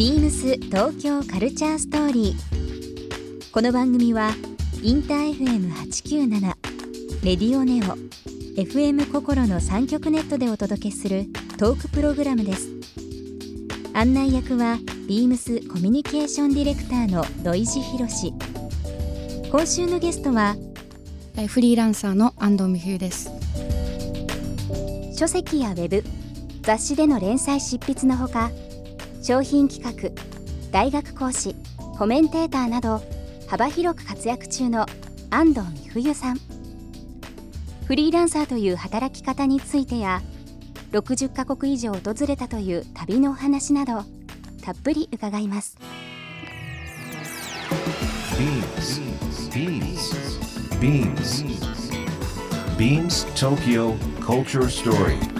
ビームス東京カルチャーストーリー。この番組はインター FM897 レディオネオ FM 心の三極ネットでお届けするトークプログラムです。案内役はビームスコミュニケーションディレクターの土井博志。今週のゲストはえーフリーランサーの安藤美冬です。書籍やウェブ雑誌での連載執筆のほか商品企画大学講師コメンテーターなど幅広く活躍中の安藤美冬さんフリーランサーという働き方についてや60カ国以上訪れたという旅のお話などたっぷり伺います Beams. Beams. Beams. Beams Tokyo Culture Story.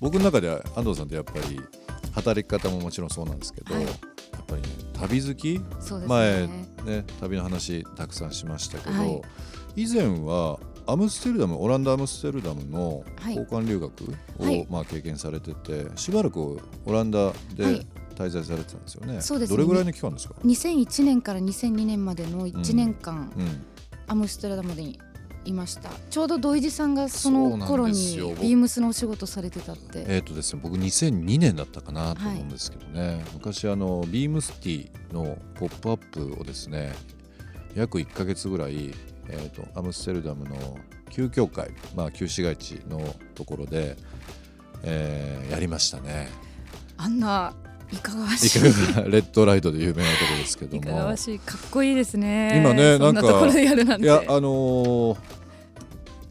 僕の中では安藤さんってやっぱり働き方ももちろんそうなんですけど、はい。やっぱりね旅好き、そうです前ね。ね旅の話たくさんしましたけど、はい。以前はアムステルダムオランダ・アムステルダムのはい。交換留学を、はい。まあ、経験されててしばらくオランダはでい。滞在されてたんですよね。そうですね。どれぐらいの期間ですか、2001年から2002年までの1年間、うん、アムステルダムにいました。ちょうど土井地さんがその頃にビームスのお仕事されてたって。えーとですね、僕2002年だったかなと思うんですけどね、昔あのビームスティのポップアップをですね約1ヶ月ぐらい、えー、とアムステルダムの旧教会、まあ、旧市街地のところで、えーやりましたね。あんないかがわしいレッドライトで有名なところですけどいかがもわしいかっこいいですね。今ねなんか。いやあのー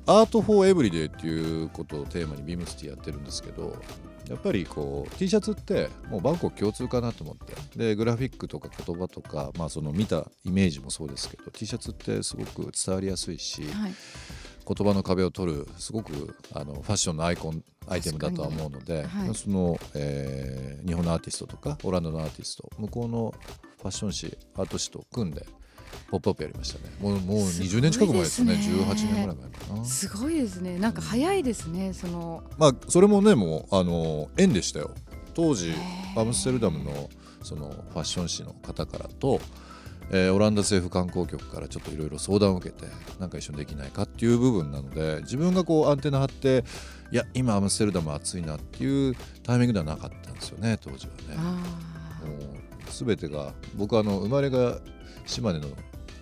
Art for Everyday っていうことをテーマにビームス T やってるんですけどやっぱりこう T シャツってもうバンコク共通かなと思ってでグラフィックとか言葉とか、まあ、その見たイメージもそうですけど T シャツってすごく伝わりやすいしはい。言葉の壁を取るすごくあのファッションのアイコンアイテムだとは思うので、はいその、えー日本のアーティストとかオランダのアーティスト向こうのファッション誌アート誌と組んでポップアップやりましたねもうもう20年近く前ですねすね18年ぐらい前かなすごいですね。なんか早いですね。その。まあそれもねもうあの縁でしたよ当時アムステルダムのそのファッション誌の方からと、えーオランダ政府観光局からちょっといろいろ相談を受けてなんか一緒にできないかっていう部分なので自分がこうアンテナ張っていや今アムステルダム暑いなっていうタイミングではなかったんですよね当時はね。あもう全てが僕はあの生まれが島根の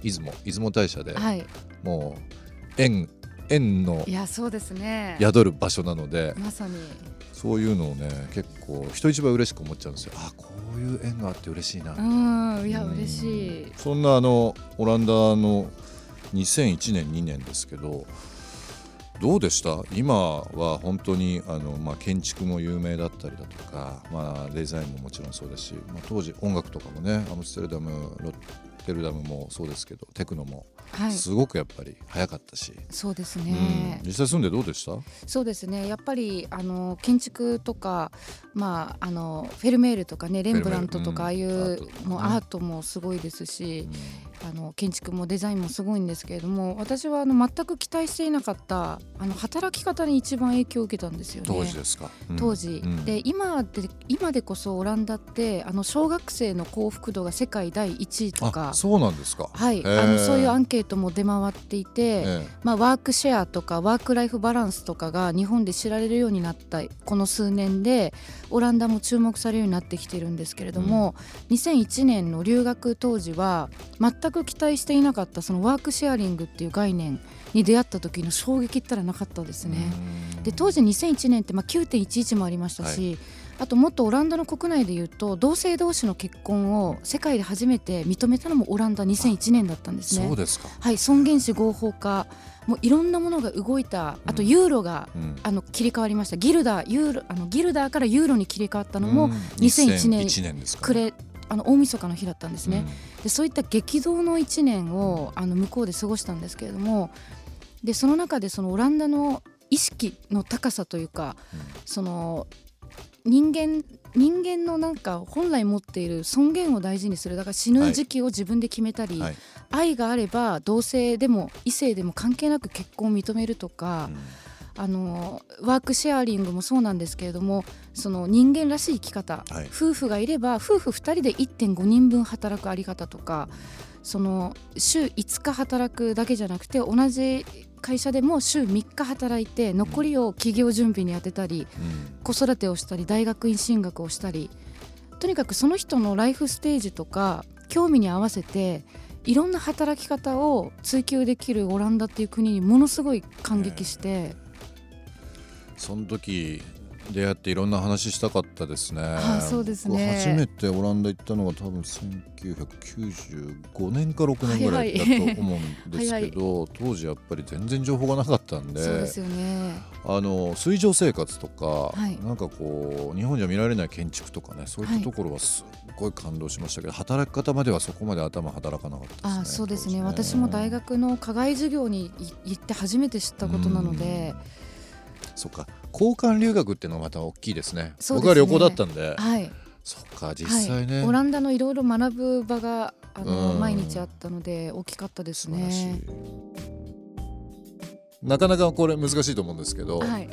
出雲出雲大社で、あ。はい。もう縁縁のいやそうですね。宿る場所なのでまさに。そういうのをね結構人一倍嬉しく思っちゃうんですよあこういう縁があって嬉しいな、うん。いやうん嬉しい。そんなあのオランダの2001年2年ですけどどうでした？今は本当にあの、まあ、建築も有名だったりだとか、まあ、デザインももちろんそうですし、まあ、当時音楽とかもねアムステルダムロッテルダムもそうですけどテクノもはい。すごくやっぱり早かったし、そうですうん。ね。実際住んでどうでした？そうですね。やっぱりあの建築とか、まあ、あのフェルメールとかねレンブラントとかああいうもうアートもすごいですし、あの建築もデザインもすごいんですけれども私はあの全く期待していなかったあの働き方に一番影響を受けたんですよね。当時ですか、うん。当時、うん。で今で今でこそオランダってあの小学生の幸福度が世界第一位とかあそうなんですか。はい、あのそういうアンケートも出回っていて、ええ。まあ、ワークシェアとかワークライフバランスとかが日本で知られるようになったこの数年でオランダも注目されるようになってきてるんですけれども、2001年の留学当時は全く期待していなかったそのワークシェアリングっていう概念に出会った時の衝撃ったらなかったですね。で当時2001年ってまあ9.11もありましたし、あともっとオランダの国内で言うと同性同士の結婚を世界で初めて認めたのもオランダ2001年だったんですね。そうですか、はい、尊厳死合法化もういろんなものが動いたあとユーロが、うん。あの切り替わりました。ギルダーユーロあのギルダーからユーロに切り替わったのもうん。2001年2001年ですか、暮れあの大晦日の日だったんですね。でそういった激動の1年をあの向こうで過ごしたんですけれどもでその中でそのオランダの意識の高さというかその人間人間のなんか本来持っている尊厳を大事にするだから死ぬ時期を自分で決めたり、はい。愛があれば同性でも異性でも関係なく結婚を認めるとかうん、あのワークシェアリングもそうなんですけれどもその人間らしい生き方、はい。夫婦がいれば夫婦2人で1.5人分働くあり方とかその週5日働くだけじゃなくて同じ会社でも週3日働いて残りを企業準備に充てたりうん。子育てをしたり大学院進学をしたりとにかくその人のライフステージとか興味に合わせていろんな働き方を追求できるオランダっていう国にものすごい感激して、その時出会っていろんな話したかったですね。あそうですね。僕初めてオランダ行ったのが多分1995年か6年ぐらいだと思うんですけど、当時やっぱり全然情報がなかったんでそうですよね。あの水上生活とか、はい。なんかこう日本じゃ見られない建築とかねそういったところはすっごい感動しましたけど、働き方まではそこまで頭働かなかったですね。あそうですね。当時私も大学の課外授業にい行って初めて知ったことなので、そっか。交換留学っていうのがまた大きいですね。ね。僕は旅行だったんで。はい、そっか実際ね、はい、オランダのいろいろ学ぶ場があのうん。毎日あったので大きかったですね。なかなかこれ難しいと思うんですけど、はい、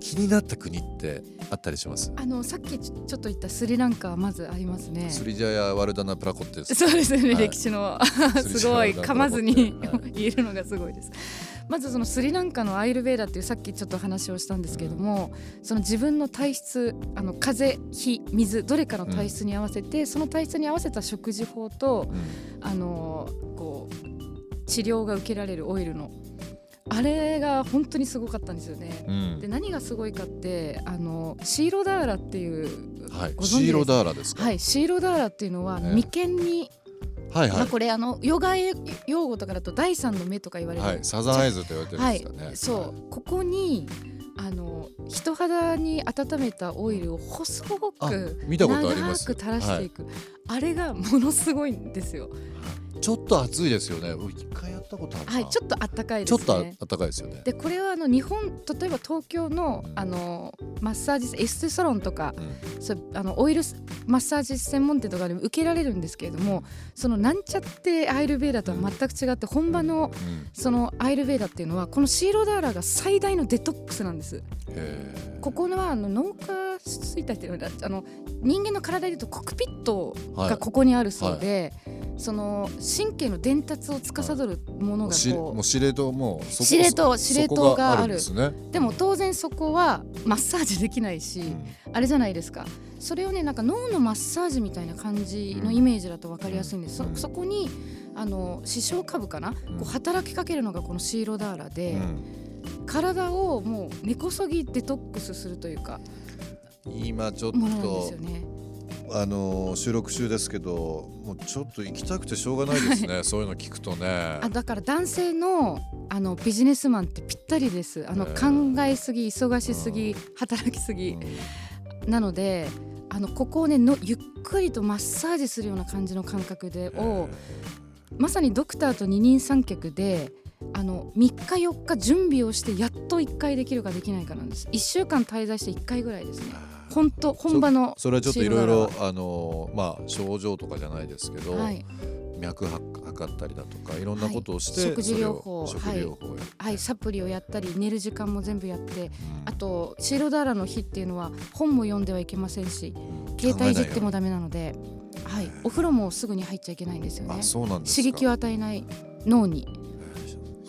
気になった国ってあったりします、あのさっきちょっと言ったスリランカはまずありますね。スリジャヤ・ワルダナ・プラコッテです。そうですね、はい。歴史の すごい噛まずに 言えるのがすごいです。まずそのスリランカのアイルベーダっていうさっきちょっと話をしたんですけれども、その自分の体質あの風火水どれかの体質に合わせて、その体質に合わせた食事法とうん。あのこう治療が受けられるオイルのあれが本当にすごかったんですよね。うん。で何がすごいかってあのシーロダーラっていうはい、シーロダーラですか、はいシーロダーラっていうのはええ。眉間にはいはい。まあ、これあのヨガ用語とかだと第三の目とか言われる、はい、サザンアイズと言われてるんはいですかね、そう。ここにあの人肌に温めたオイルを細あく見たことあります。長く垂らしていく、あれがものすごいんですよちょっと暑いですよね。僕一回やったことあるなはいちょっとあったかいちょっですねとあ暖かいですよね。でこれはあの日本例えば東京のあのマッサージエステサロンとかうん。そうあのオイルスマッサージ専門店とかでも受けられるんですけれどもそのなんちゃってアイルベーダとは全く違って本場のうん。そのアイルベーダっていうのはこのシーロダーラが最大のデトックスなんです。へここのはあの脳下垂体っていうのはあの人間の体でいうとコックピットー。はいがここにあるそうで、その神経の伝達を司るものがしこう、もう司令塔もう司令塔そ司令塔があるんですね、でも当然そこはマッサージできないし、うん。あれじゃないですか。それをねなんか脳のマッサージみたいな感じのイメージだと分かりやすいんです、うん。そそこにあの視床下部かな、ん。こう働きかけるのがこのシーロダーラで、うん。体をもう根こそぎデトックスするというか今ちょっとね。あの収録中ですけどもうちょっと行きたくてしょうがないですね。そういうの聞くとね。あだから男性のあのビジネスマンってぴったりです。あの、ね考えすぎ忙しすぎ、働きすぎ、うん。なのであのここをねのゆっくりとマッサージするような感じの感覚でをまさにドクターと二人三脚であの3日4日準備をしてやっと1回できるかできないかなんです。1週間滞在して1回ぐらいですね本当本場のそれはちょっといろいろロあのまあ症状とかじゃないですけど、はい、脈は測ったりだとかいろんなことをして、はい。食事療法食事療法をやって、はい、サプリをやったり寝る時間も全部やって。うん。あとシーロダーラの日っていうのは本も読んではいけませんし携帯いじってもダメなので、はい、お風呂もすぐに入っちゃいけないんですよね。あそうなんですか。刺激を与えない脳に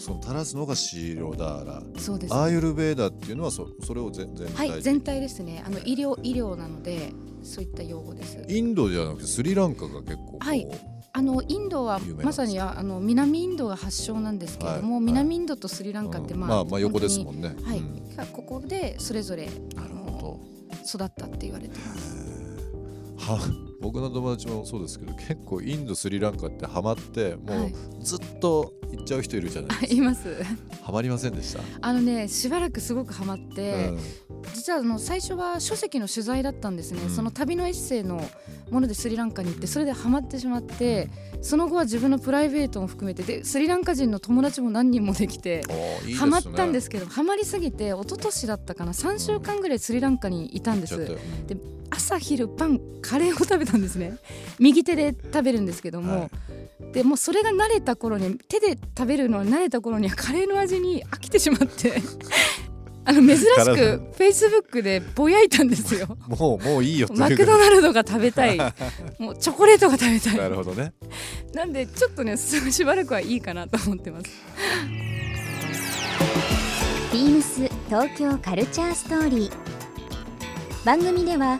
その垂らすのがシーロダーラそうです。アーユルベーダっていうのはそそれを全全体はい全体ですね。あの医療医療なのでそういった用語です。インドじゃなくてスリランカが結構はい。あのインドはまさにああの南インドが発祥なんですけれども、はい南インドとスリランカってうん。まあ、まあまあ横ですもんんね、はい、うん。ここでそれぞれなるほ育ったって言われてます。は僕の友達もそうですけど結構インドスリランカってハマってもはい。うずっと行っちゃう人いるじゃないですいます。かハマりませんでした、あのねしばらくすごくハマって、うん。実はあの最初は書籍の取材だったんですね、うん。その旅のエッセイのものでスリランカに行ってそれでハマってしまってその後は自分のプライベートも含めてでスリランカ人の友達も何人もできていいね。ハマったんですけどハマりすぎて一昨年だったかな？3週間ぐらいスリランカにいたんです。で朝昼晩カレーを食べたんですね。右手で食べるんですけども、はでもうそれが慣れた頃に手で食べるのに慣れた頃にはカレーの味に飽きてしまって あの珍し体くフェイスブックでぼやいたんですよ。もうもういいよというマクドナルドが食べたい。もうチョコレートが食べたい。なるほどね。なんでちょっとねすしばらくはいいかなと思ってます。ビームス東京カルチャーストーリー。番組では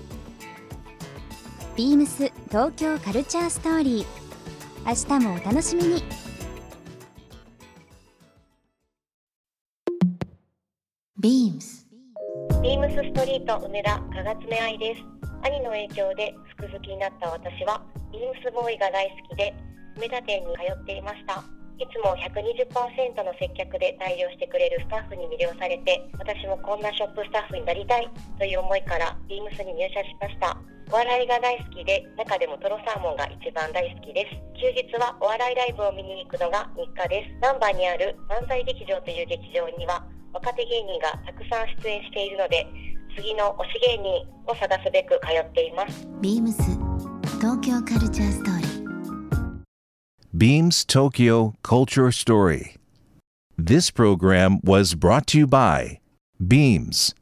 ビームス東京カルチャーストーリー。明日もお楽しみに。ビームスビームスストリート梅田かがつめ愛です。兄の影響で服好きになった私はビームスボーイが大好きで梅田店に通っていました。いつも120%の接客で対応してくれるスタッフに魅了されて私もこんなショップスタッフになりたいという思いからビームスに入社しました。お笑いが大好きで中でもトロサーモンが一番大好きです休日はお笑いライブを見に行くのが日課です難波にある漫才劇場という劇場には若手芸人がたくさん出演しているので次の推し芸人を探すべく通っていますビームス東京カルチャーストーリー Beams Tokyo Culture Story. This program was brought to you by Beams.